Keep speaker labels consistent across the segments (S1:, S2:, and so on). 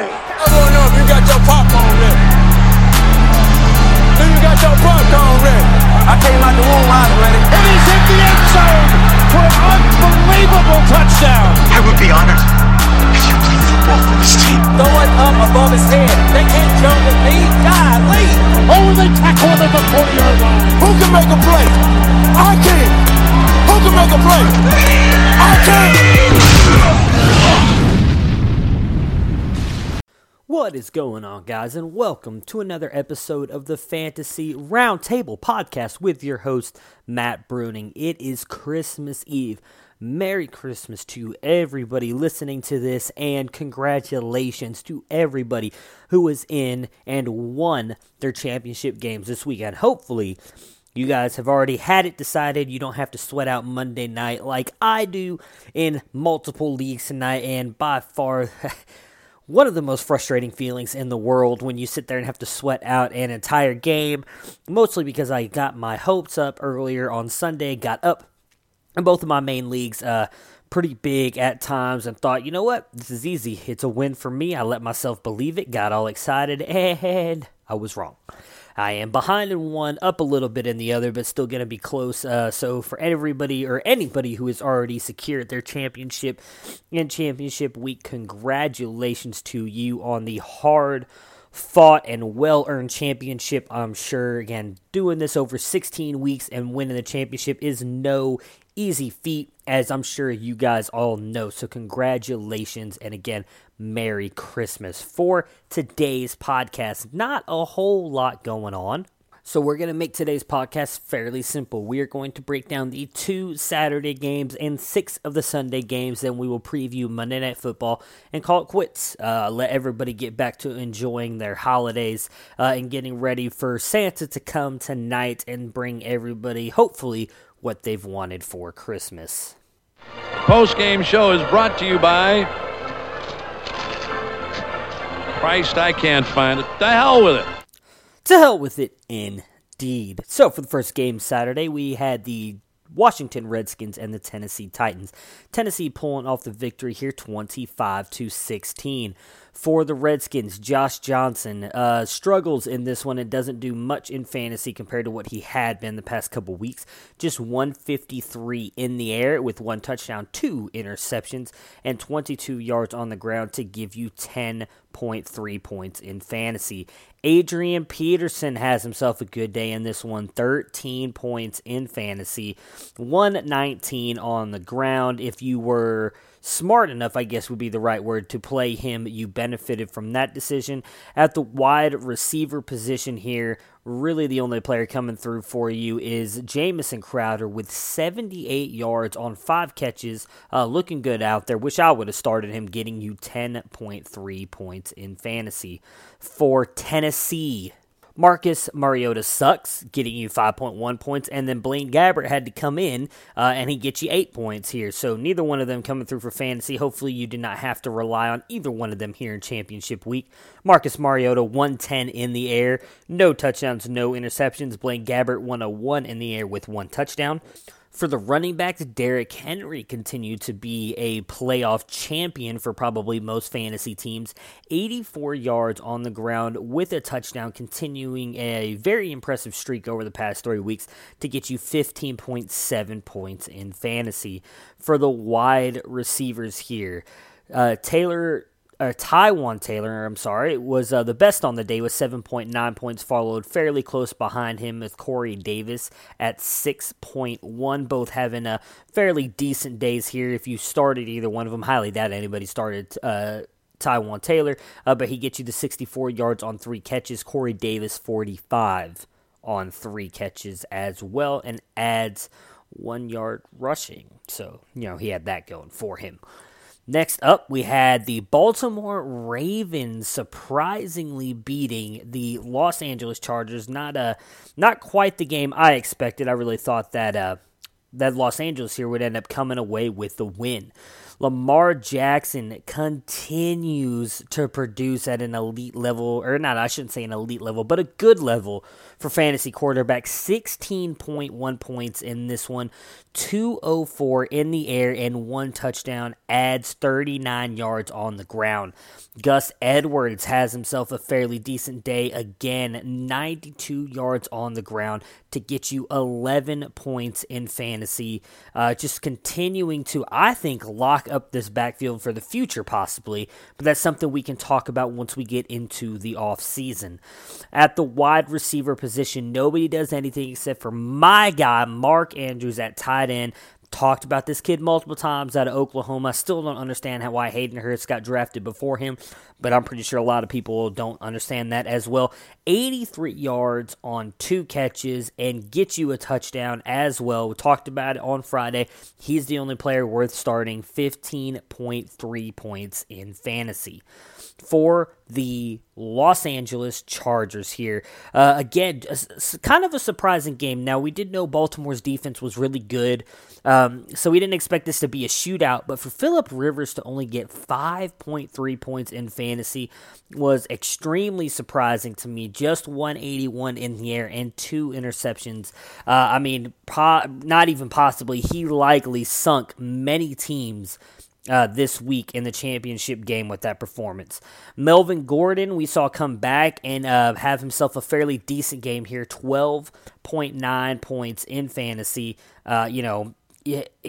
S1: I wanna know if you got your popcorn ready. Do you got your popcorn ready?
S2: I came out the womb, I was ready.
S3: And he's hit the end zone for an unbelievable touchdown.
S4: I would be honored if you played football for this team.
S2: Throw it up above his head. They can't jump with me. God, leave.
S3: Oh, they tackle him at the 40-yard line.
S1: Who can make a play? I can. Who can make a play? I can.
S5: What is going on, guys, and welcome to another episode of the Fantasy Roundtable podcast with your host, Matt Bruning. It is Christmas Eve. Merry Christmas to everybody listening to this, and congratulations to everybody who was in and won their championship games this weekend. Hopefully, you guys have already had it decided. You don't have to sweat out Monday night like I do in multiple leagues tonight, and by far. one of the most frustrating feelings in the world when you sit there and have to sweat out an entire game, mostly because I got my hopes up earlier on Sunday, got up in both of my main leagues, uh, pretty big at times, and thought, you know what, this is easy. It's a win for me. I let myself believe it, got all excited, and I was wrong. I am behind in one, up a little bit in the other, but still going to be close. Uh, so for everybody or anybody who has already secured their championship and championship week, congratulations to you on the hard fought and well earned championship. I'm sure, again, doing this over 16 weeks and winning the championship is no easy feat, as I'm sure you guys all know. So, congratulations, and again, Merry Christmas. For today's podcast, not a whole lot going on. So, we're going to make today's podcast fairly simple. We are going to break down the two Saturday games and six of the Sunday games. Then we will preview Monday Night Football and call it quits. Uh, let everybody get back to enjoying their holidays uh, and getting ready for Santa to come tonight and bring everybody, hopefully, what they've wanted for Christmas.
S6: Post game show is brought to you by Christ, I can't find it. The hell with it.
S5: To hell with it, indeed. So, for the first game Saturday, we had the Washington Redskins and the Tennessee Titans. Tennessee pulling off the victory here 25 to 16 for the Redskins. Josh Johnson uh, struggles in this one and doesn't do much in fantasy compared to what he had been the past couple weeks. Just 153 in the air with one touchdown, two interceptions, and 22 yards on the ground to give you 10.3 points in fantasy. Adrian Peterson has himself a good day in this one 13 points in fantasy, 119 on the ground. If you were smart enough, I guess would be the right word, to play him. You benefited from that decision. At the wide receiver position here, really the only player coming through for you is Jamison Crowder with 78 yards on five catches. Uh, looking good out there. Wish I would have started him, getting you 10.3 points in fantasy. For Tennessee, Marcus Mariota sucks, getting you 5.1 points, and then Blaine Gabbert had to come in uh, and he gets you 8 points here. So neither one of them coming through for fantasy. Hopefully, you did not have to rely on either one of them here in championship week. Marcus Mariota, 110 in the air, no touchdowns, no interceptions. Blaine Gabbert, 101 in the air with one touchdown. For the running backs, Derrick Henry continued to be a playoff champion for probably most fantasy teams. 84 yards on the ground with a touchdown, continuing a very impressive streak over the past three weeks to get you 15.7 points in fantasy. For the wide receivers here, uh, Taylor or Taywan Taylor, I'm sorry, was uh, the best on the day with 7.9 points, followed fairly close behind him with Corey Davis at 6.1, both having a fairly decent days here. If you started either one of them, highly doubt anybody started uh, Taywan Taylor, uh, but he gets you the 64 yards on three catches. Corey Davis 45 on three catches as well, and adds one yard rushing. So you know he had that going for him. Next up, we had the Baltimore Ravens surprisingly beating the Los Angeles Chargers. Not a, not quite the game I expected. I really thought that uh, that Los Angeles here would end up coming away with the win. Lamar Jackson continues to produce at an elite level, or not, I shouldn't say an elite level, but a good level for fantasy quarterback. 16.1 points in this one, 204 in the air, and one touchdown, adds 39 yards on the ground. Gus Edwards has himself a fairly decent day again, 92 yards on the ground to get you 11 points in fantasy. Uh, just continuing to, I think, lock up this backfield for the future, possibly, but that's something we can talk about once we get into the off season. At the wide receiver position, nobody does anything except for my guy, Mark Andrews, at tight end talked about this kid multiple times out of Oklahoma. I still don't understand how why Hayden Hurst got drafted before him, but I'm pretty sure a lot of people don't understand that as well. 83 yards on two catches and get you a touchdown as well. We talked about it on Friday. He's the only player worth starting 15.3 points in fantasy for the Los Angeles Chargers here. Uh, again, kind of a surprising game. Now, we did know Baltimore's defense was really good, um, so we didn't expect this to be a shootout, but for Philip Rivers to only get 5.3 points in fantasy was extremely surprising to me. Just 181 in the air and two interceptions. Uh, I mean, po- not even possibly. He likely sunk many teams uh, this week in the championship game with that performance. Melvin Gordon, we saw come back and uh, have himself a fairly decent game here 12.9 points in fantasy. Uh, you know,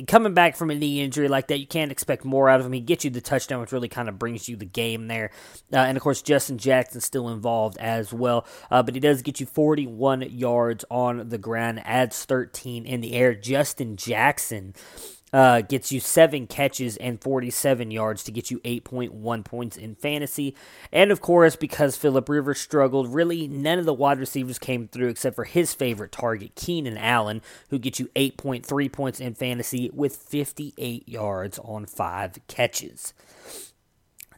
S5: coming back from a knee injury like that, you can't expect more out of him. He gets you the touchdown, which really kind of brings you the game there. Uh, and of course, Justin Jackson still involved as well. Uh, but he does get you 41 yards on the ground, adds 13 in the air. Justin Jackson uh, gets you seven catches and 47 yards to get you 8.1 points in fantasy. And of course, because Philip Rivers struggled, really none of the wide receivers came through except for his favorite target, Keenan Allen, who gets you 8.3 points in fantasy with 58 yards on five catches.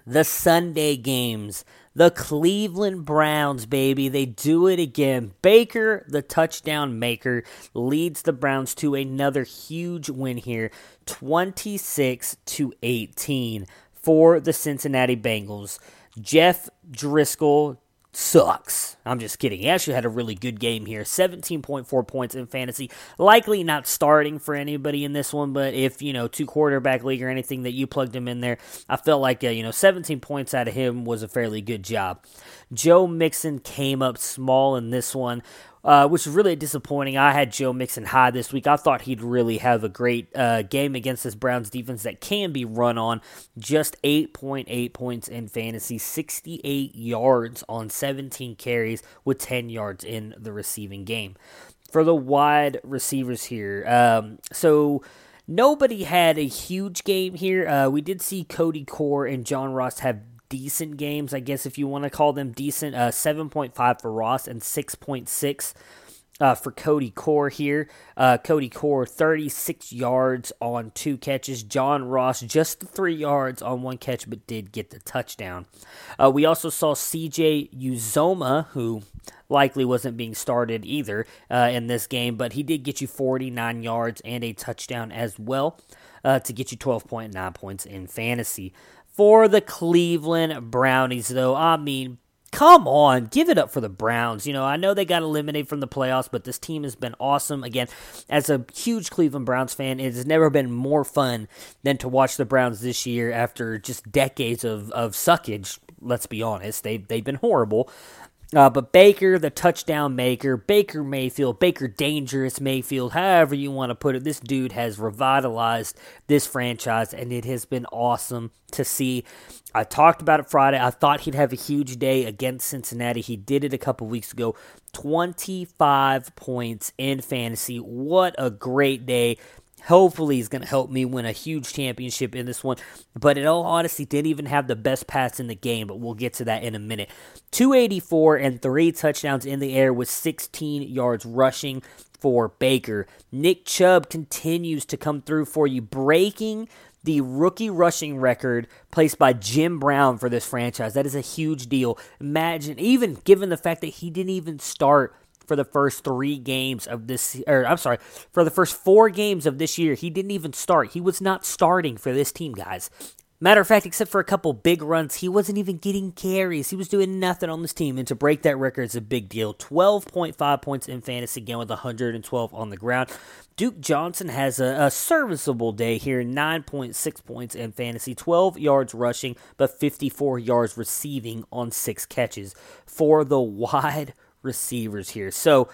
S5: The Sunday games. The Cleveland Browns, baby. They do it again. Baker, the touchdown maker, leads the Browns to another huge win here 26 to 18 for the Cincinnati Bengals. Jeff Driskel sucks. I'm just kidding. He actually had a really good game here. 17.4 points in fantasy. Likely not starting for anybody in this one, but if, you know, two quarterback league or anything that you plugged him in there, I felt like, uh, you know, 17 points out of him was a fairly good job. Joe Mixon came up small in this one uh, which is really disappointing. I had Joe Mixon high this week. I thought he'd really have a great uh, game against this Browns defense that can be run on. Just 8.8 points in fantasy, 68 yards on 17 carries with 10 yards in the receiving game. For the wide receivers here, um, so nobody had a huge game here. Uh, we did see Cody Core and John Ross have decent games, I guess if you want to call them decent. Uh, 7.5 for Ross and 6.6 uh, for Cody Core here. Uh, Cody Core, 36 yards on two catches. John Ross, just three yards on one catch, but did get the touchdown. Uh, we also saw CJ Uzomah, who likely wasn't being started either uh, in this game, but he did get you 49 yards and a touchdown as well. Uh, to get you 12.9 points in fantasy for the Cleveland Brownies, though. I mean, come on, give it up for the Browns. You know, I know they got eliminated from the playoffs, but this team has been awesome. Again, as a huge Cleveland Browns fan, it has never been more fun than to watch the Browns this year after just decades of, of suckage. Let's be honest, they, they've been horrible. Uh, but Baker, the touchdown maker, Baker Mayfield, Baker Dangerous Mayfield, however you want to put it, this dude has revitalized this franchise, and it has been awesome to see. I talked about it Friday. I thought he'd have a huge day against Cincinnati. He did it a couple weeks ago. 25 points in fantasy. What a great day. Hopefully, he's going to help me win a huge championship in this one. But in all honesty, didn't even have the best pass in the game, but we'll get to that in a minute. 284 and three touchdowns in the air with 16 yards rushing for Baker. Nick Chubb continues to come through for you, breaking the rookie rushing record placed by Jim Brown for this franchise. That is a huge deal. Imagine, even given the fact that he didn't even start for the first three games of this, or I'm sorry, for the first four games of this year. He didn't even start. He was not starting for this team, guys. Matter of fact, except for a couple big runs, he wasn't even getting carries. He was doing nothing on this team. And to break that record is a big deal. 12.5 points in fantasy, again with 112 on the ground. Duke Johnson has a, a serviceable day here 9.6 points in fantasy, 12 yards rushing, but 54 yards receiving on six catches for the wide receivers here. So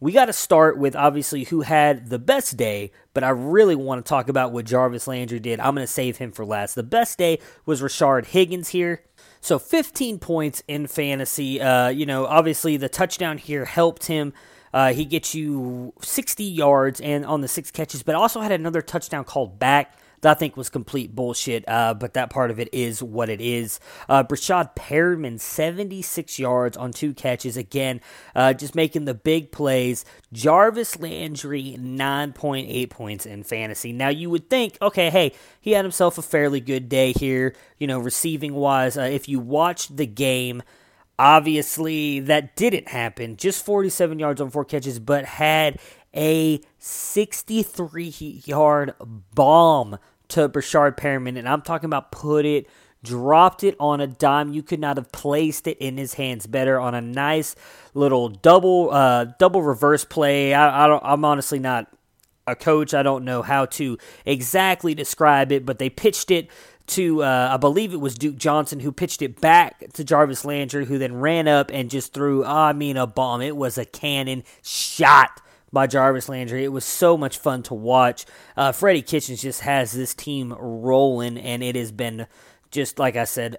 S5: we got to start with obviously who had the best day, but I really want to talk about what Jarvis Landry did. I'm going to save him for last. The best day was Rashard Higgins here. So 15 points in fantasy. Uh, you know, obviously the touchdown here helped him. Uh, he gets you 60 yards and on the six catches, but also had another touchdown called back that I think was complete bullshit, uh, but that part of it is what it is. Uh, Perriman, 76 yards on two catches. Again, uh, just making the big plays. Jarvis Landry, 9.8 points in fantasy. Now, you would think, okay, hey, he had himself a fairly good day here, you know, receiving wise. Uh, if you watched the game, obviously that didn't happen. Just 47 yards on four catches, but had a 63 yard bomb to Breshad Perriman, and I'm talking about put it, dropped it on a dime. You could not have placed it in his hands better on a nice little double uh, double reverse play. I, I don't. I'm honestly not a coach. I don't know how to exactly describe it, but they pitched it to uh, I believe it was Duke Johnson who pitched it back to Jarvis Landry, who then ran up and just threw. I mean, a bomb. It was a cannon shot by Jarvis Landry. It was so much fun to watch. Uh, Freddie Kitchens just has this team rolling, and it has been just like I said,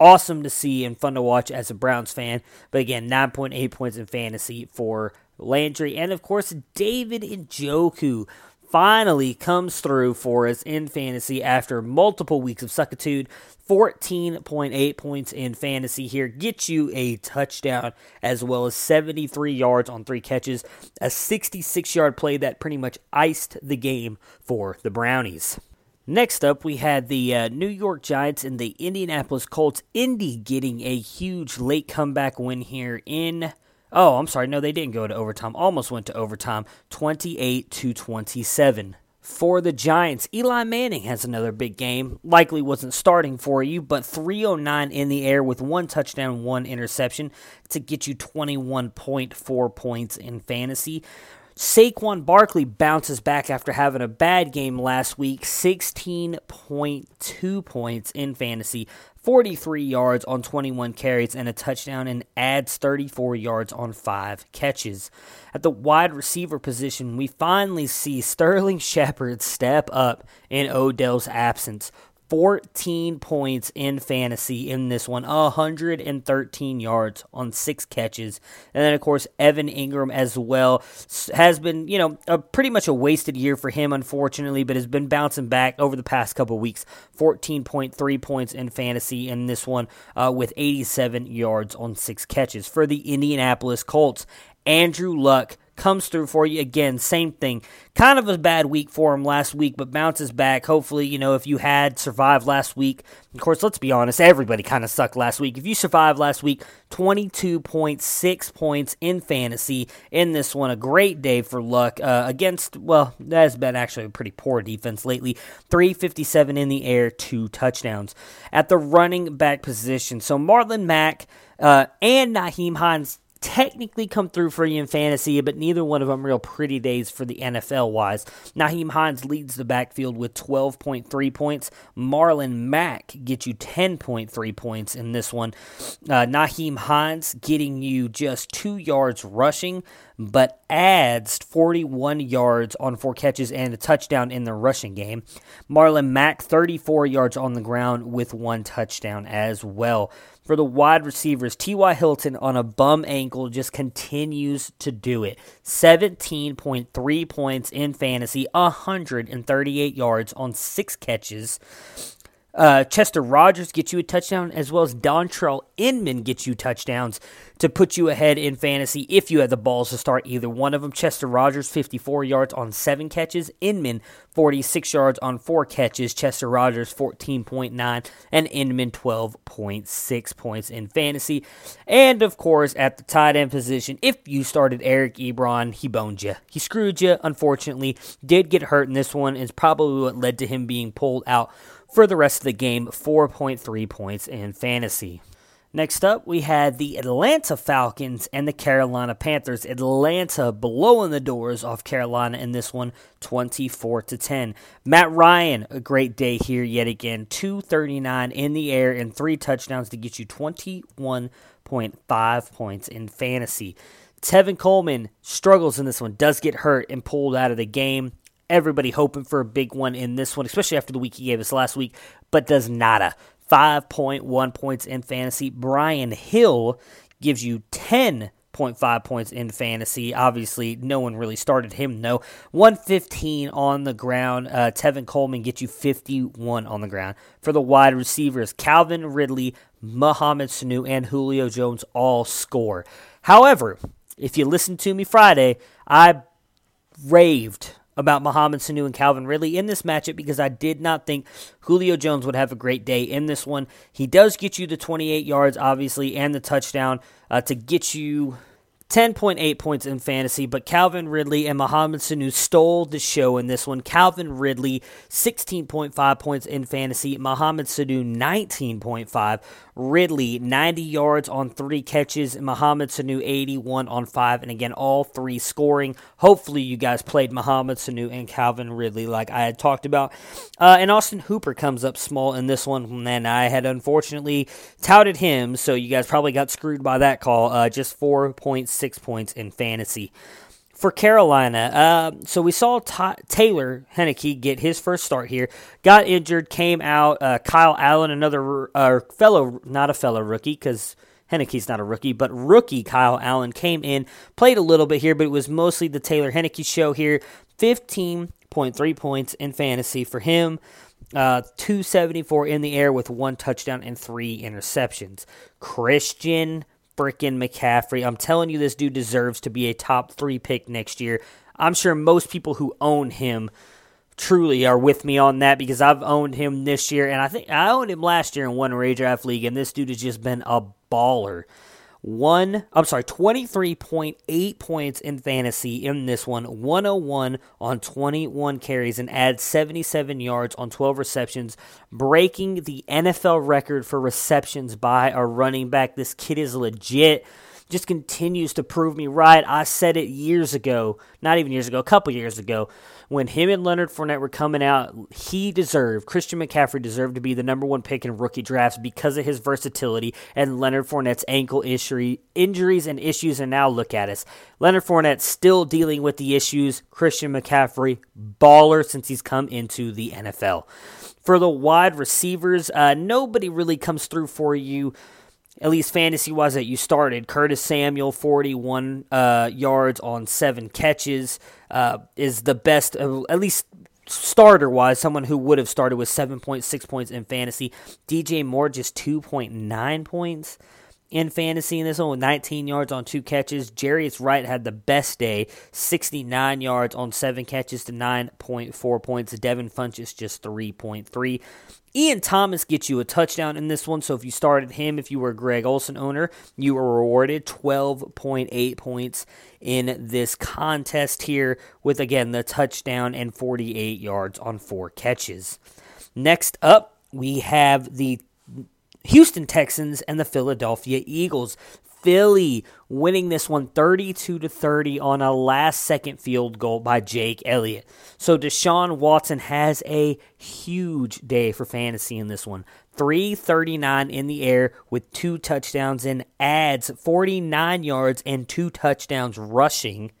S5: awesome to see and fun to watch as a Browns fan. But again, 9.8 points in fantasy for Landry, and of course David Njoku finally comes through for us in fantasy after multiple weeks of suckitude. 14.8 points in fantasy here. Get you a touchdown as well as 73 yards on three catches. A 66 yard play that pretty much iced the game for the Brownies. Next up, we had the uh, New York Giants and the Indianapolis Colts. Indy getting a huge late comeback win here in. Oh, I'm sorry. No, they didn't go to overtime. Almost went to overtime. 28 to 27 for the Giants. Eli Manning has another big game. Likely wasn't starting for you, but 309 in the air with one touchdown, one interception to get you 21.4 points in fantasy. Saquon Barkley bounces back after having a bad game last week, 16.2 points in fantasy, 43 yards on 21 carries and a touchdown, and adds 34 yards on five catches. At the wide receiver position, we finally see Sterling Shepard step up in Odell's absence. 14 points in fantasy in this one, 113 yards on six catches. And then, of course, Evan Engram as well has been, you know, a, pretty much a wasted year for him, unfortunately, but has been bouncing back over the past couple weeks. 14.3 points in fantasy in this one uh, with 87 yards on six catches. For the Indianapolis Colts, Andrew Luck comes through for you again. Same thing. Kind of a bad week for him last week, but bounces back. Hopefully, you know, if you had survived last week, of course, let's be honest, everybody kind of sucked last week. If you survived last week, 22.6 points in fantasy in this one. A great day for Luck uh, against, well, that has been actually a pretty poor defense lately. 357 in the air, two touchdowns. At the running back position, so Marlon Mack uh, and Nyheim Hines technically come through for you in fantasy, but neither one of them real pretty days for the NFL wise. Nyheim Hines leads the backfield with 12.3 points. Marlon Mack gets you 10.3 points in this one. Uh, Nyheim Hines getting you just two yards rushing, but adds 41 yards on four catches and a touchdown in the rushing game. Marlon Mack, 34 yards on the ground with one touchdown as well for the wide receivers. T.Y. Hilton on a bum ankle just continues to do it. 17.3 points in fantasy, 138 yards on six catches. Uh, Chester Rogers gets you a touchdown, as well as Dontrelle Inman gets you touchdowns to put you ahead in fantasy if you had the balls to start either one of them. Chester Rogers, 54 yards on seven catches. Inman, 46 yards on four catches. Chester Rogers, 14.9, and Inman, 12.6 points in fantasy. And of course, at the tight end position, if you started Eric Ebron, he boned you. He screwed you, unfortunately. Did get hurt in this one, is probably what led to him being pulled out for the rest of the game. 4.3 points in fantasy. Next up, we had the Atlanta Falcons and the Carolina Panthers. Atlanta blowing the doors off Carolina in this one, 24 to 10. Matt Ryan, a great day here yet again, 239 in the air and three touchdowns to get you 21.5 points in fantasy. Tevin Coleman struggles in this one, does get hurt and pulled out of the game. Everybody hoping for a big one in this one, especially after the week he gave us last week, but does nada. 5.1 points in fantasy. Brian Hill gives you 10.5 points in fantasy. Obviously, no one really started him, No, 115 on the ground. Uh, Tevin Coleman gets you 51 on the ground. For the wide receivers, Calvin Ridley, Mohamed Sanu, and Julio Jones all score. However, if you listened to me Friday, I raved about Mohamed Sanu and Calvin Ridley in this matchup because I did not think Julio Jones would have a great day in this one. He does get you the 28 yards, obviously, and the touchdown uh, to get you 10.8 points in fantasy, but Calvin Ridley and Mohamed Sanu stole the show in this one. Calvin Ridley, 16.5 points in fantasy. Mohamed Sanu, 19.5. Ridley, 90 yards on three catches. Mohamed Sanu, 81 on five. And again, all three scoring. Hopefully, you guys played Mohamed Sanu and Calvin Ridley like I had talked about. Uh, and Austin Hooper comes up small in this one. And I had unfortunately touted him, so you guys probably got screwed by that call. Uh, just 4.6 points in fantasy for Carolina. Uh, so we saw Taylor Heinicke get his first start here. Got injured, came out. Uh, Kyle Allen, another uh, fellow, not a fellow rookie, because Heinicke's not a rookie, but rookie Kyle Allen came in, played a little bit here, but it was mostly the Taylor Heinicke show here. 15.3 points in fantasy for him. Uh, 274 in the air with one touchdown and three interceptions. Christian freaking McCaffrey. I'm telling you, this dude deserves to be a top three pick next year. I'm sure most people who own him truly are with me on that because I've owned him this year, and I think I owned him last year in one redraft league, and this dude has just been a baller one I'm sorry 23.8 points in fantasy in this one 101 on 21 carries and adds 77 yards on 12 receptions breaking the NFL record for receptions by a running back. This kid is legit just continues to prove me right. I said it years ago, not even years ago, a couple years ago, when him and Leonard Fournette were coming out. He deserved, Christian McCaffrey deserved to be the number one pick in rookie drafts because of his versatility and Leonard Fournette's ankle issue, injuries and issues. And now look at us. Leonard Fournette still dealing with the issues. Christian McCaffrey, baller since he's come into the NFL. For the wide receivers, uh, nobody really comes through for you at least fantasy wise, that you started. Curtis Samuel, 41 uh, yards on seven catches, uh, is the best, uh, at least starter wise, someone who would have started with 7.6 points in fantasy. DJ Moore, just 2.9 points in fantasy in this one with 19 yards on two catches. Jarius Wright had the best day, 69 yards on seven catches to 9.4 points. Devin Funchess just 3.3. Ian Thomas gets you a touchdown in this one, so if you started him, if you were a Greg Olsen owner, you were rewarded 12.8 points in this contest here, with again the touchdown and 48 yards on four catches. Next up, we have the Houston Texans and the Philadelphia Eagles. Philly winning this one 32 to 30 on a last second field goal by Jake Elliott. So Deshaun Watson has a huge day for fantasy in this one. 339 in the air with two touchdowns and adds 49 yards and two touchdowns rushing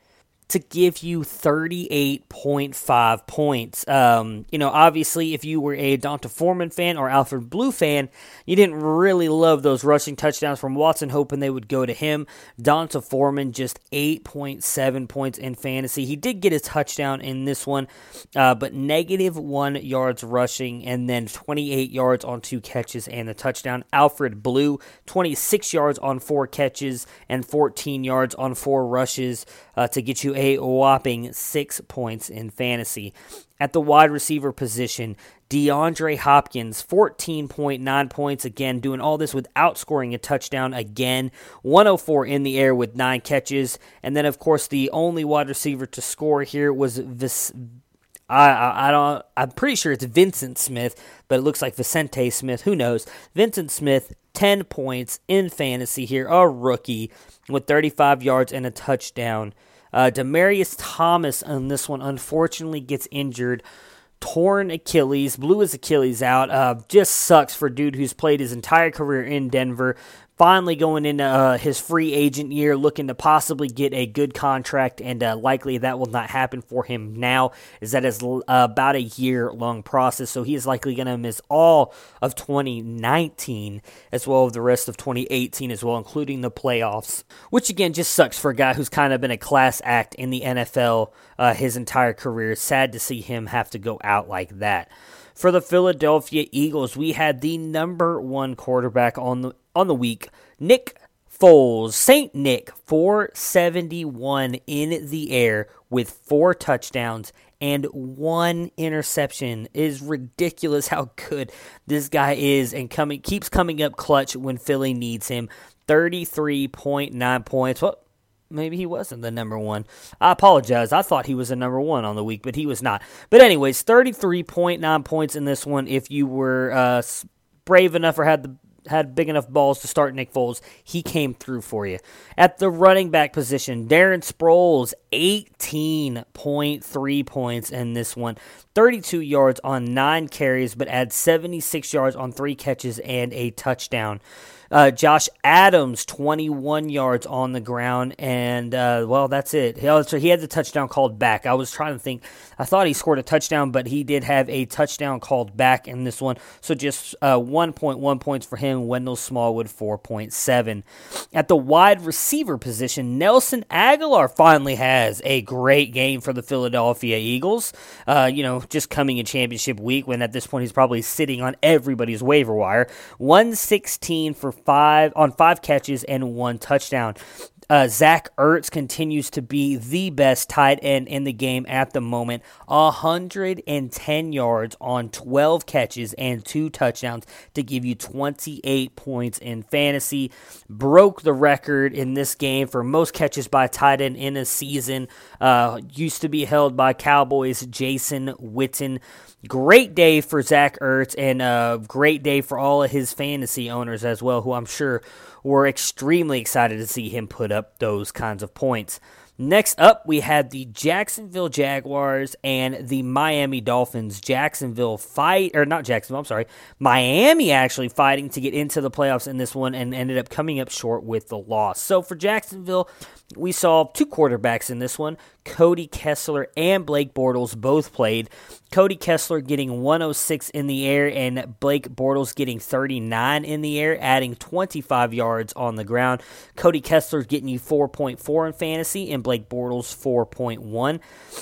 S5: to give you 38.5 points. Um, you know, obviously, if you were a D'Onta Foreman fan or Alfred Blue fan, you didn't really love those rushing touchdowns from Watson, hoping they would go to him. D'Onta Foreman just 8.7 points in fantasy. He did get a touchdown in this one, uh, but negative one yards rushing and then 28 yards on two catches and the touchdown. Alfred Blue, 26 yards on four catches and 14 yards on four rushes uh, to get you a whopping six points in fantasy. At the wide receiver position, DeAndre Hopkins, 14.9 points again, doing all this without scoring a touchdown again. 104 in the air with nine catches. And then, of course, the only wide receiver to score here was Vis- I, I, I don't I'm pretty sure it's Vincent Smith, but it looks like Vicente Smith. Who knows? Vincent Smith, 10 points in fantasy here, a rookie with 35 yards and a touchdown. Uh, Demaryius Thomas on this one unfortunately gets injured. Torn Achilles, blew his Achilles out. Uh, just sucks for dude who's played his entire career in Denver finally going into uh, his free agent year, looking to possibly get a good contract, and uh, likely that will not happen for him now, is that is uh, about a year long process. So he is likely going to miss all of 2019 as well as the rest of 2018 as well, including the playoffs, which again just sucks for a guy who's kind of been a class act in the NFL uh, his entire career. Sad to see him have to go out like that for the Philadelphia Eagles, we had the number one quarterback on the on the week, Nick Foles, Saint Nick, 471 in the air with four touchdowns and one interception. It is ridiculous how good this guy is and coming keeps coming up clutch when Philly needs him. 33.9 points. Well, maybe he wasn't the number one. I apologize. I thought he was the number one on the week, but he was not. But anyways, 33.9 points in this one. If you were uh, brave enough or had the had big enough balls to start Nick Foles, he came through for you. At the running back position, Darren Sproles, 18.3 points in this one. 32 yards on nine carries, but adds 76 yards on three catches and a touchdown. Uh, Josh Adams, 21 yards on the ground, and uh, well, that's it. He, also, he had the touchdown called back. I was trying to think. I thought he scored a touchdown, but he did have a touchdown called back in this one. So just uh, 1.1 points for him. Wendell Smallwood, 4.7. At the wide receiver position, Nelson Agholor finally has a great game for the Philadelphia Eagles. Uh, you know, just coming in championship week when at this point he's probably sitting on everybody's waiver wire. 116 for five on five catches and one touchdown. Uh, Zach Ertz continues to be the best tight end in the game at the moment. 110 yards on 12 catches and two touchdowns to give you 28 points in fantasy. Broke the record in this game for most catches by tight end in a season. Uh, used to be held by Cowboys Jason Witten. Great day for Zach Ertz and a great day for all of his fantasy owners as well, who I'm sure were extremely excited to see him put up those kinds of points. Next up, we had the Jacksonville Jaguars and the Miami Dolphins. Jacksonville fight, or not Jacksonville, I'm sorry, Miami actually fighting to get into the playoffs in this one and ended up coming up short with the loss. So for Jacksonville, we saw two quarterbacks in this one. Cody Kessler and Blake Bortles both played. Cody Kessler getting 106 in the air and Blake Bortles getting 39 in the air, adding 25 yards on the ground. Cody Kessler getting you 4.4 in fantasy and Blake Bortles 4.1.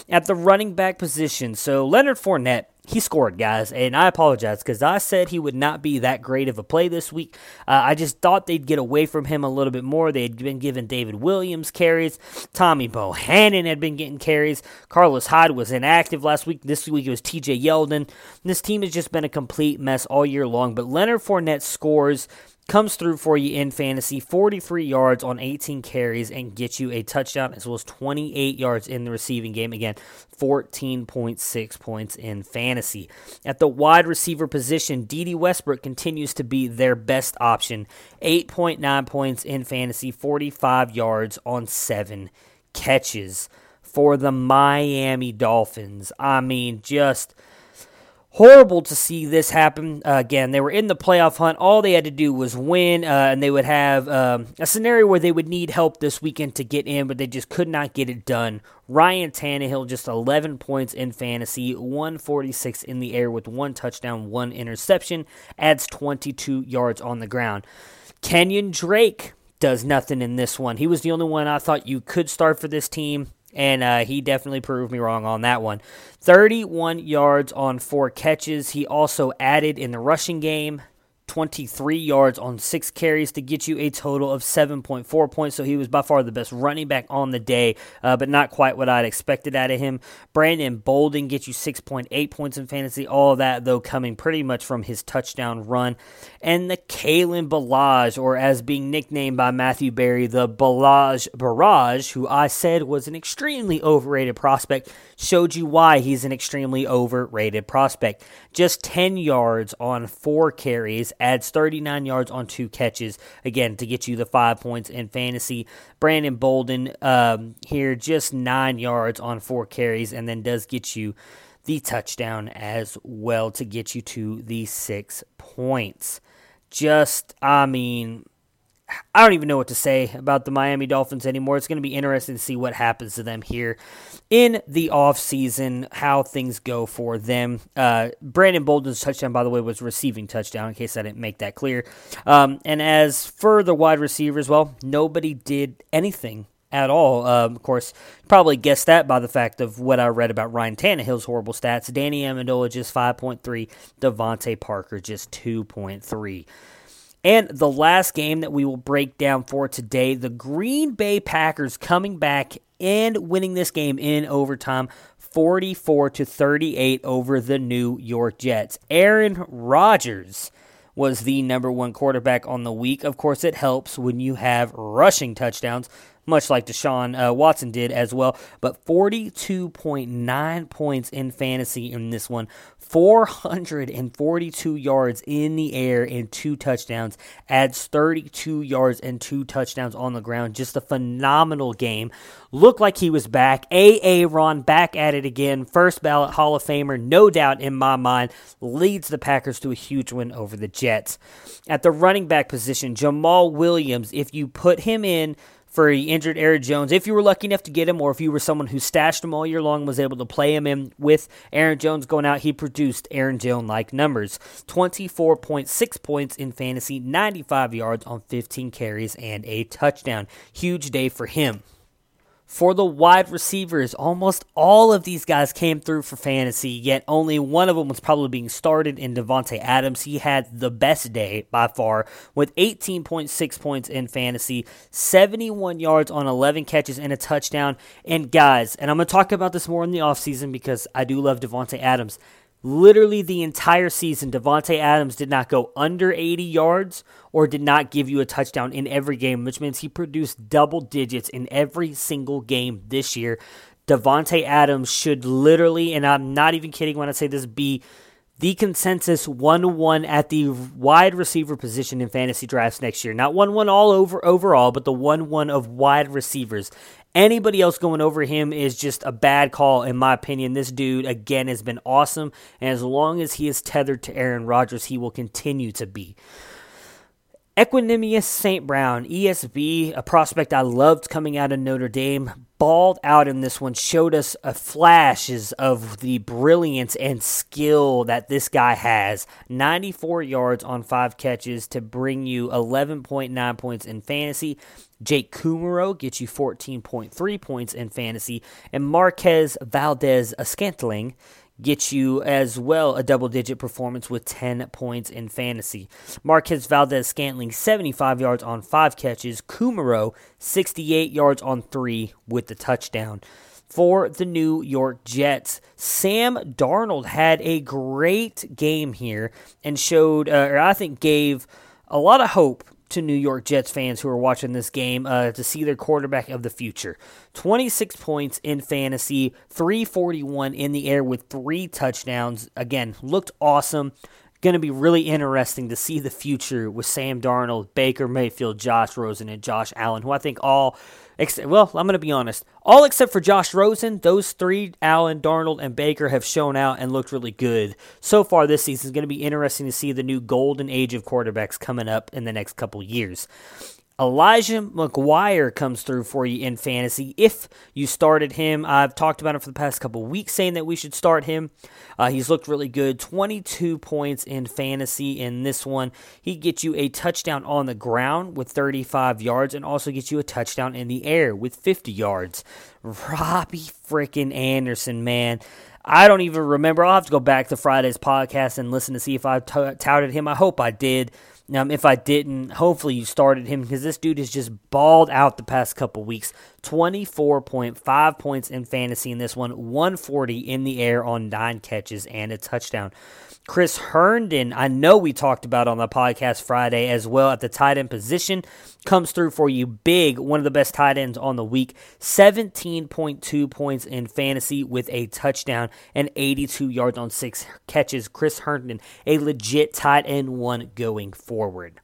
S5: At the running back position, so Leonard Fournette he scored, guys, and I apologize because I said he would not be that great of a play this week. Uh, I just thought they'd get away from him a little bit more. They had been giving David Williams carries, Tommy Bohanon had been getting carries, Carlos Hyde was inactive last week. This week it was T.J. Yeldon. This team has just been a complete mess all year long. But Leonard Fournette scores comes through for you in fantasy. 43 yards on 18 carries and gets you a touchdown as well as 28 yards in the receiving game. Again 14.6 points in fantasy. At the wide receiver position Dede Westbrook continues to be their best option. 8.9 points in fantasy 45 yards on 7 catches. For the Miami Dolphins I mean just horrible to see this happen. Uh, again, they were in the playoff hunt. All they had to do was win, uh, and they would have um, a scenario where they would need help this weekend to get in, but they just could not get it done. Ryan Tannehill just 11 points in fantasy, 146 in the air with one touchdown, one interception, adds 22 yards on the ground. Kenyan Drake does nothing in this one. He was the only one I thought you could start for this team and uh, he definitely proved me wrong on that one. 31 yards on four catches. He also added in the rushing game. 23 yards on six carries to get you a total of 7.4 points. So he was by far the best running back on the day, uh, but not quite what I'd expected out of him. Brandon Bolden gets you 6.8 points in fantasy. All that, though, coming pretty much from his touchdown run. And the Kalen Ballage, or as being nicknamed by Matthew Berry, the Ballage Barrage, who I said was an extremely overrated prospect, showed you why he's an extremely overrated prospect. Just 10 yards on four carries, adds 39 yards on two catches, again, to get you the five points in fantasy. Brandon Bolden um, here, just nine yards on four carries, and then does get you the touchdown as well to get you to the six points. Just, I mean, I don't even know what to say about the Miami Dolphins anymore. It's going to be interesting to see what happens to them here in the offseason, how things go for them. Uh, Brandon Bolden's touchdown, by the way, was receiving touchdown, in case I didn't make that clear. Um, and as for the wide receivers, well, nobody did anything at all. Um, of course, probably guessed that by the fact of what I read about Ryan Tannehill's horrible stats. Danny Amendola just 5.3, DeVante Parker just 2.3. And the last game that we will break down for today, the Green Bay Packers coming back and winning this game in overtime 44 to 38 over the New York Jets. Aaron Rodgers was the number 1 quarterback on the week. Of course, it helps when you have rushing touchdowns much like Deshaun uh, Watson did as well. But 42.9 points in fantasy in this one, 442 yards in the air and two touchdowns, adds 32 yards and two touchdowns on the ground. Just a phenomenal game. Looked like he was back. A.A. Ron back at it again. First ballot Hall of Famer, no doubt in my mind, leads the Packers to a huge win over the Jets. At the running back position, Jamaal Williams, if you put him in, for injured Aaron Jones. If you were lucky enough to get him, or if you were someone who stashed him all year long, was able to play him in with Aaron Jones going out, he produced Aaron Jones like numbers 24.6 points in fantasy, 95 yards on 15 carries, and a touchdown. Huge day for him for the wide receivers. Almost all of these guys came through for fantasy, yet only one of them was probably being started in Davante Adams. He had the best day by far with 18.6 points in fantasy, 71 yards on 11 catches and a touchdown. And guys, and I'm going to talk about this more in the offseason because I do love Davante Adams. Literally the entire season, Davante Adams did not go under 80 yards or did not give you a touchdown in every game, which means he produced double digits in every single game this year. Davante Adams should literally, and I'm not even kidding when I say this, be the consensus 1 1 at the wide receiver position in fantasy drafts next year. Not 1 1 all over overall, but the 1 1 of wide receivers. Anybody else going over him is just a bad call, in my opinion. This dude, again, has been awesome. And as long as he is tethered to Aaron Rodgers, he will continue to be. Equanimeous St. Brown, ESB, a prospect I loved coming out of Notre Dame, balled out in this one, showed us a flashes of the brilliance and skill that this guy has. 94 yards on five catches to bring you 11.9 points in fantasy. Jake Kumerow gets you 14.3 points in fantasy, and Marquez Valdes Scantling get you as well a double digit performance with 10 points in fantasy. Marquez Valdes Scantling, 75 yards on five catches. Kumerow, 68 yards on three with the touchdown. For the New York Jets, Sam Darnold had a great game here and showed, uh, or I think gave a lot of hope to New York Jets fans who are watching this game uh, to see their quarterback of the future. 26 points in fantasy, 341 in the air with three touchdowns. Again, looked awesome. Going to be really interesting to see the future with Sam Darnold, Baker Mayfield, Josh Rosen, and Josh Allen, who I think all, well, I'm going to be honest, all except for Josh Rosen, those three, Allen, Darnold, and Baker, have shown out and looked really good so far this season. It's going to be interesting to see the new golden age of quarterbacks coming up in the next couple years. Elijah McGuire comes through for you in fantasy. If you started him, I've talked about him for the past couple weeks, saying that we should start him. Uh, he's looked really good. 22 points in fantasy in this one. He gets you a touchdown on the ground with 35 yards and also gets you a touchdown in the air with 50 yards. Robby freaking Anderson, man. I don't even remember. I'll have to go back to Friday's podcast and listen to see if I t- touted him. I hope I did. Um, if I didn't, hopefully you started him because this dude has just balled out the past couple weeks. 24.5 points in fantasy in this one, 140 in the air on nine catches and a touchdown. Chris Herndon, I know we talked about on the podcast Friday as well at the tight end position, comes through for you big. One of the best tight ends on the week. 17.2 points in fantasy with a touchdown and 82 yards on six catches. Chris Herndon, a legit tight end one going forward.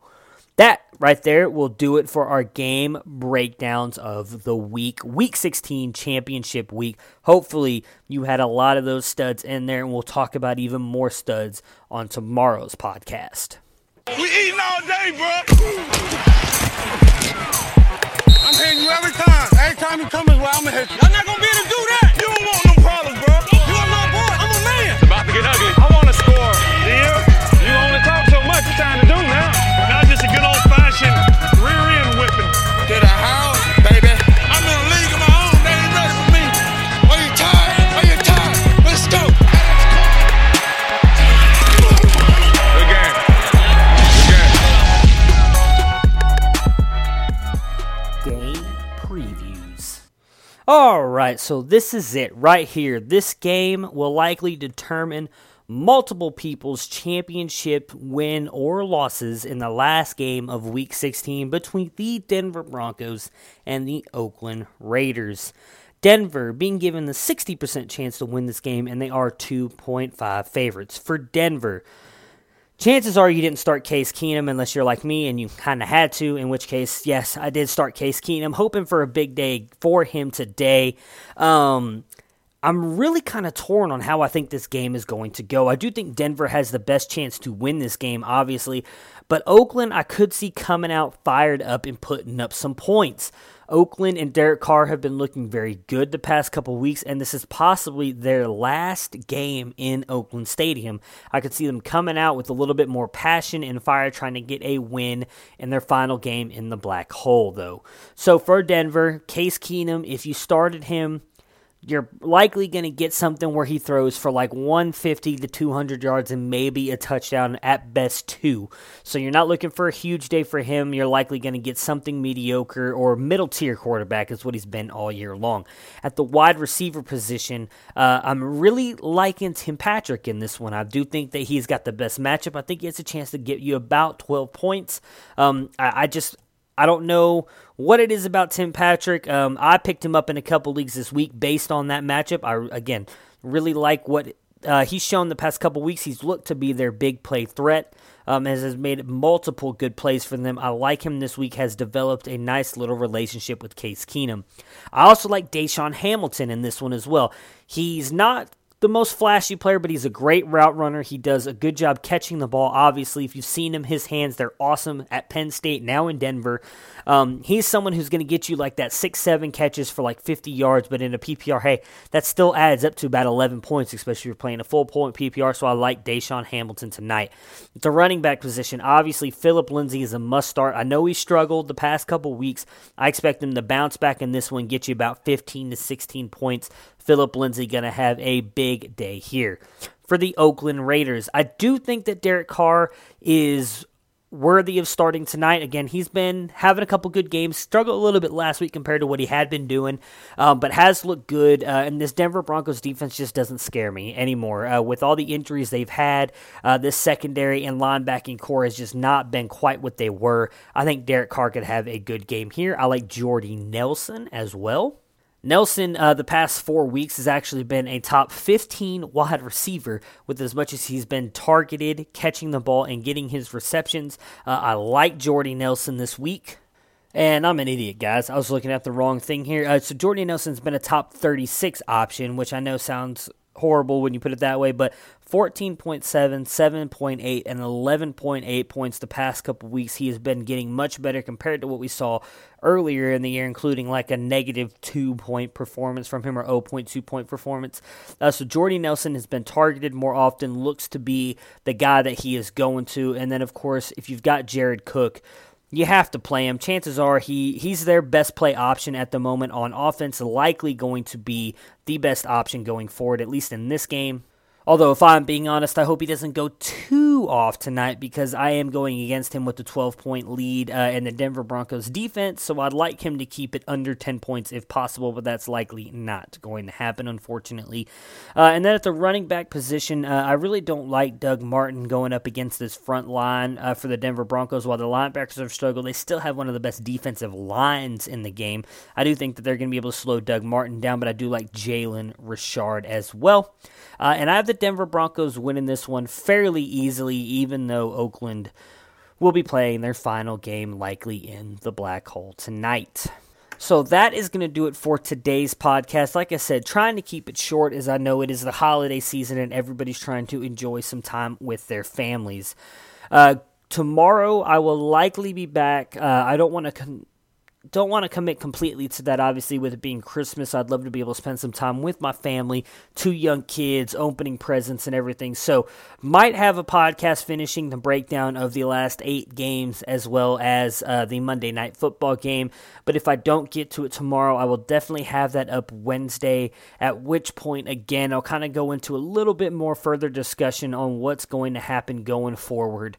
S5: That right there will do it for our game breakdowns of the week. Week 16 championship week. Hopefully, you had a lot of those studs in there, and we'll talk about even more studs on tomorrow's podcast.
S1: We eating all day, bro. I'm hitting you every time. Every time you come this way, I'm gonna hit you. I'm not gonna be able to do that. You don't want no problems, bro. You are my boy. I'm a man.
S7: It's about to get ugly. I want to score.
S1: Yeah. You only talk so much. It's time
S5: All right, so this is it right here. This game will likely determine multiple people's championship win or losses in the last game of week 16 between the Denver Broncos and the Oakland Raiders. Denver being given the 60% chance to win this game, and they are 2.5 favorites. For Denver, chances are you didn't start Case Keenum unless you're like me and you kind of had to, in which case, yes, I did start Case Keenum, hoping for a big day for him today. Um, I'm really kind of torn on how I think this game is going to go. I do think Denver has the best chance to win this game, obviously, but Oakland I could see coming out fired up and putting up some points. Oakland and Derek Carr have been looking very good the past couple weeks, and this is possibly their last game in Oakland Stadium. I could see them coming out with a little bit more passion and fire, trying to get a win in their final game in the black hole, though. So for Denver, Case Keenum, if you started him, you're likely going to get something where he throws for like 150 to 200 yards and maybe a touchdown at best two. So you're not looking for a huge day for him. You're likely going to get something mediocre or middle tier quarterback is what he's been all year long. At the wide receiver position, uh, I'm really liking Tim Patrick in this one. I do think that he's got the best matchup. I think he has a chance to get you about 12 points. Um, I, I just I don't know what it is about Tim Patrick. Um, I picked him up in a couple leagues this week based on that matchup. I again really like what uh, he's shown the past couple weeks. He's looked to be their big play threat. Um, as has made multiple good plays for them. I like him this week. Has developed a nice little relationship with Case Keenum. I also like DaeSean Hamilton in this one as well. He's not the most flashy player, but he's a great route runner. He does a good job catching the ball. Obviously, if you've seen him, his hands, they're awesome at Penn State, now in Denver. Um, he's someone who's going to get you like that six, seven catches for like 50 yards, but in a PPR, hey, that still adds up to about 11 points, especially if you're playing a full point PPR. So I like DaeSean Hamilton tonight. The running back position, obviously, Philip Lindsay is a must start. I know he struggled the past couple weeks. I expect him to bounce back in this one, get you about 15 to 16 points. Philip Lindsay going to have a big day here. For the Oakland Raiders, I do think that Derek Carr is worthy of starting tonight. Again, he's been having a couple good games, struggled a little bit last week compared to what he had been doing, um, but has looked good. Uh, and this Denver Broncos defense just doesn't scare me anymore. Uh, with all the injuries they've had, uh, this secondary and linebacking corps has just not been quite what they were. I think Derek Carr could have a good game here. I like Jordy Nelson as well. Nelson, uh, the past four weeks, has actually been a top 15 wide receiver with as much as he's been targeted, catching the ball, and getting his receptions. Uh, I like Jordy Nelson this week. And I'm an idiot, guys. I was looking at the wrong thing here. Uh, so Jordy Nelson's been a top 36 option, which I know sounds horrible when you put it that way, but 14.7, 7.8, and 11.8 points the past couple weeks. He has been getting much better compared to what we saw earlier in the year, including like a negative two point performance from him or 0.2 point performance. Uh, so Jordy Nelson has been targeted more often, looks to be the guy that he is going to. And then, of course, if you've got Jared Cook, you have to play him. Chances are he he's their best play option at the moment on offense, likely going to be the best option going forward, at least in this game. Although, if I'm being honest, I hope he doesn't go too off tonight because I am going against him with the 12 point lead uh, in the Denver Broncos defense. So I'd like him to keep it under 10 points if possible, but that's likely not going to happen, unfortunately. Uh, and then at the running back position, uh, I really don't like Doug Martin going up against this front line uh, for the Denver Broncos. While the linebackers have struggled, they still have one of the best defensive lines in the game. I do think that they're going to be able to slow Doug Martin down, but I do like Jalen Richard as well. Uh, and I have the Denver Broncos winning this one fairly easily, even though Oakland will be playing their final game likely in the black hole tonight. So that is going to do it for today's podcast. Like I said, trying to keep it short as I know it is the holiday season and everybody's trying to enjoy some time with their families. Uh, tomorrow I will likely be back. Uh, I don't want to con- don't want to commit completely to that. Obviously, with it being Christmas, I'd love to be able to spend some time with my family, two young kids, opening presents and everything. So, might have a podcast finishing the breakdown of the last eight games as well as uh, the Monday night football game. But if I don't get to it tomorrow, I will definitely have that up Wednesday. At which point, again, I'll kind of go into a little bit more further discussion on what's going to happen going forward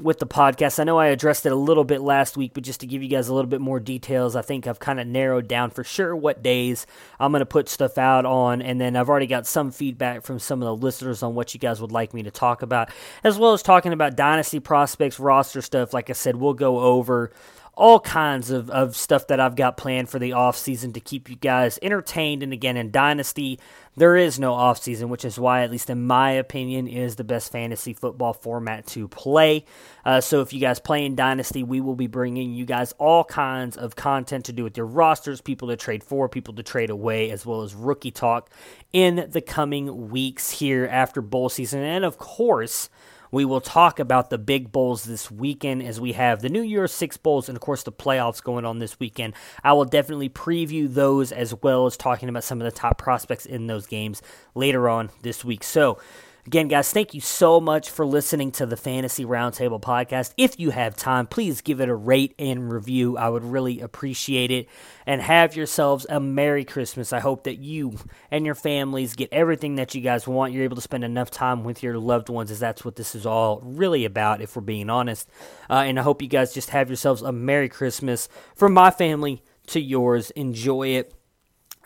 S5: with the podcast. I know I addressed it a little bit last week, but just to give you guys a little bit more details, I think I've kind of narrowed down for sure what days I'm going to put stuff out on. And then I've already got some feedback from some of the listeners on what you guys would like me to talk about, as well as talking about dynasty prospects, roster stuff. Like I said, we'll go over all kinds of, of stuff that I've got planned for the off season to keep you guys entertained. And again, in Dynasty, there is no off season, which is why, at least in my opinion, is the best fantasy football format to play. Uh, so if you guys play in Dynasty, we will be bringing you guys all kinds of content to do with your rosters, people to trade for, people to trade away, as well as rookie talk in the coming weeks here after bowl season. And of course, we will talk about the big bowls this weekend as we have the New Year's Six Bowls and, of course, the playoffs going on this weekend. I will definitely preview those as well as talking about some of the top prospects in those games later on this week. So, Again, guys, thank you so much for listening to the Fantasy Roundtable podcast. If you have time, please give it a rate and review. I would really appreciate it. And have yourselves a Merry Christmas. I hope that you and your families get everything that you guys want. You're able to spend enough time with your loved ones, as that's what this is all really about, if we're being honest. Uh, and I hope you guys just have yourselves a Merry Christmas from my family to yours. Enjoy it.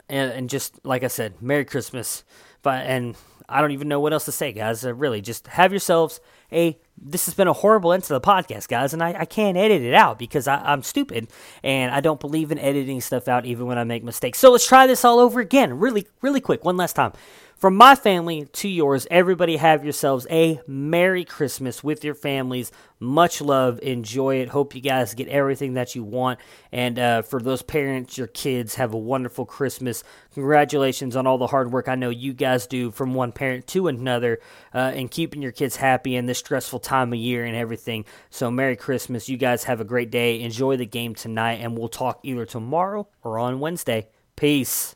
S5: And, and just like I said, Merry Christmas. But, and I don't even know what else to say, guys. Uh, really, just have yourselves a. This has been a horrible end to the podcast, guys, and I, I can't edit it out because I, I'm stupid and I don't believe in editing stuff out even when I make mistakes. So let's try this all over again, really, really quick, one last time. From my family to yours, everybody have yourselves a Merry Christmas with your families. Much love. Enjoy it. Hope you guys get everything that you want. And uh, for those parents, your kids, have a wonderful Christmas. Congratulations on all the hard work I know you guys do from one parent to another uh, and keeping your kids happy in this stressful time of year and everything. So, Merry Christmas. You guys have a great day. Enjoy the game tonight, and we'll talk either tomorrow or on Wednesday. Peace.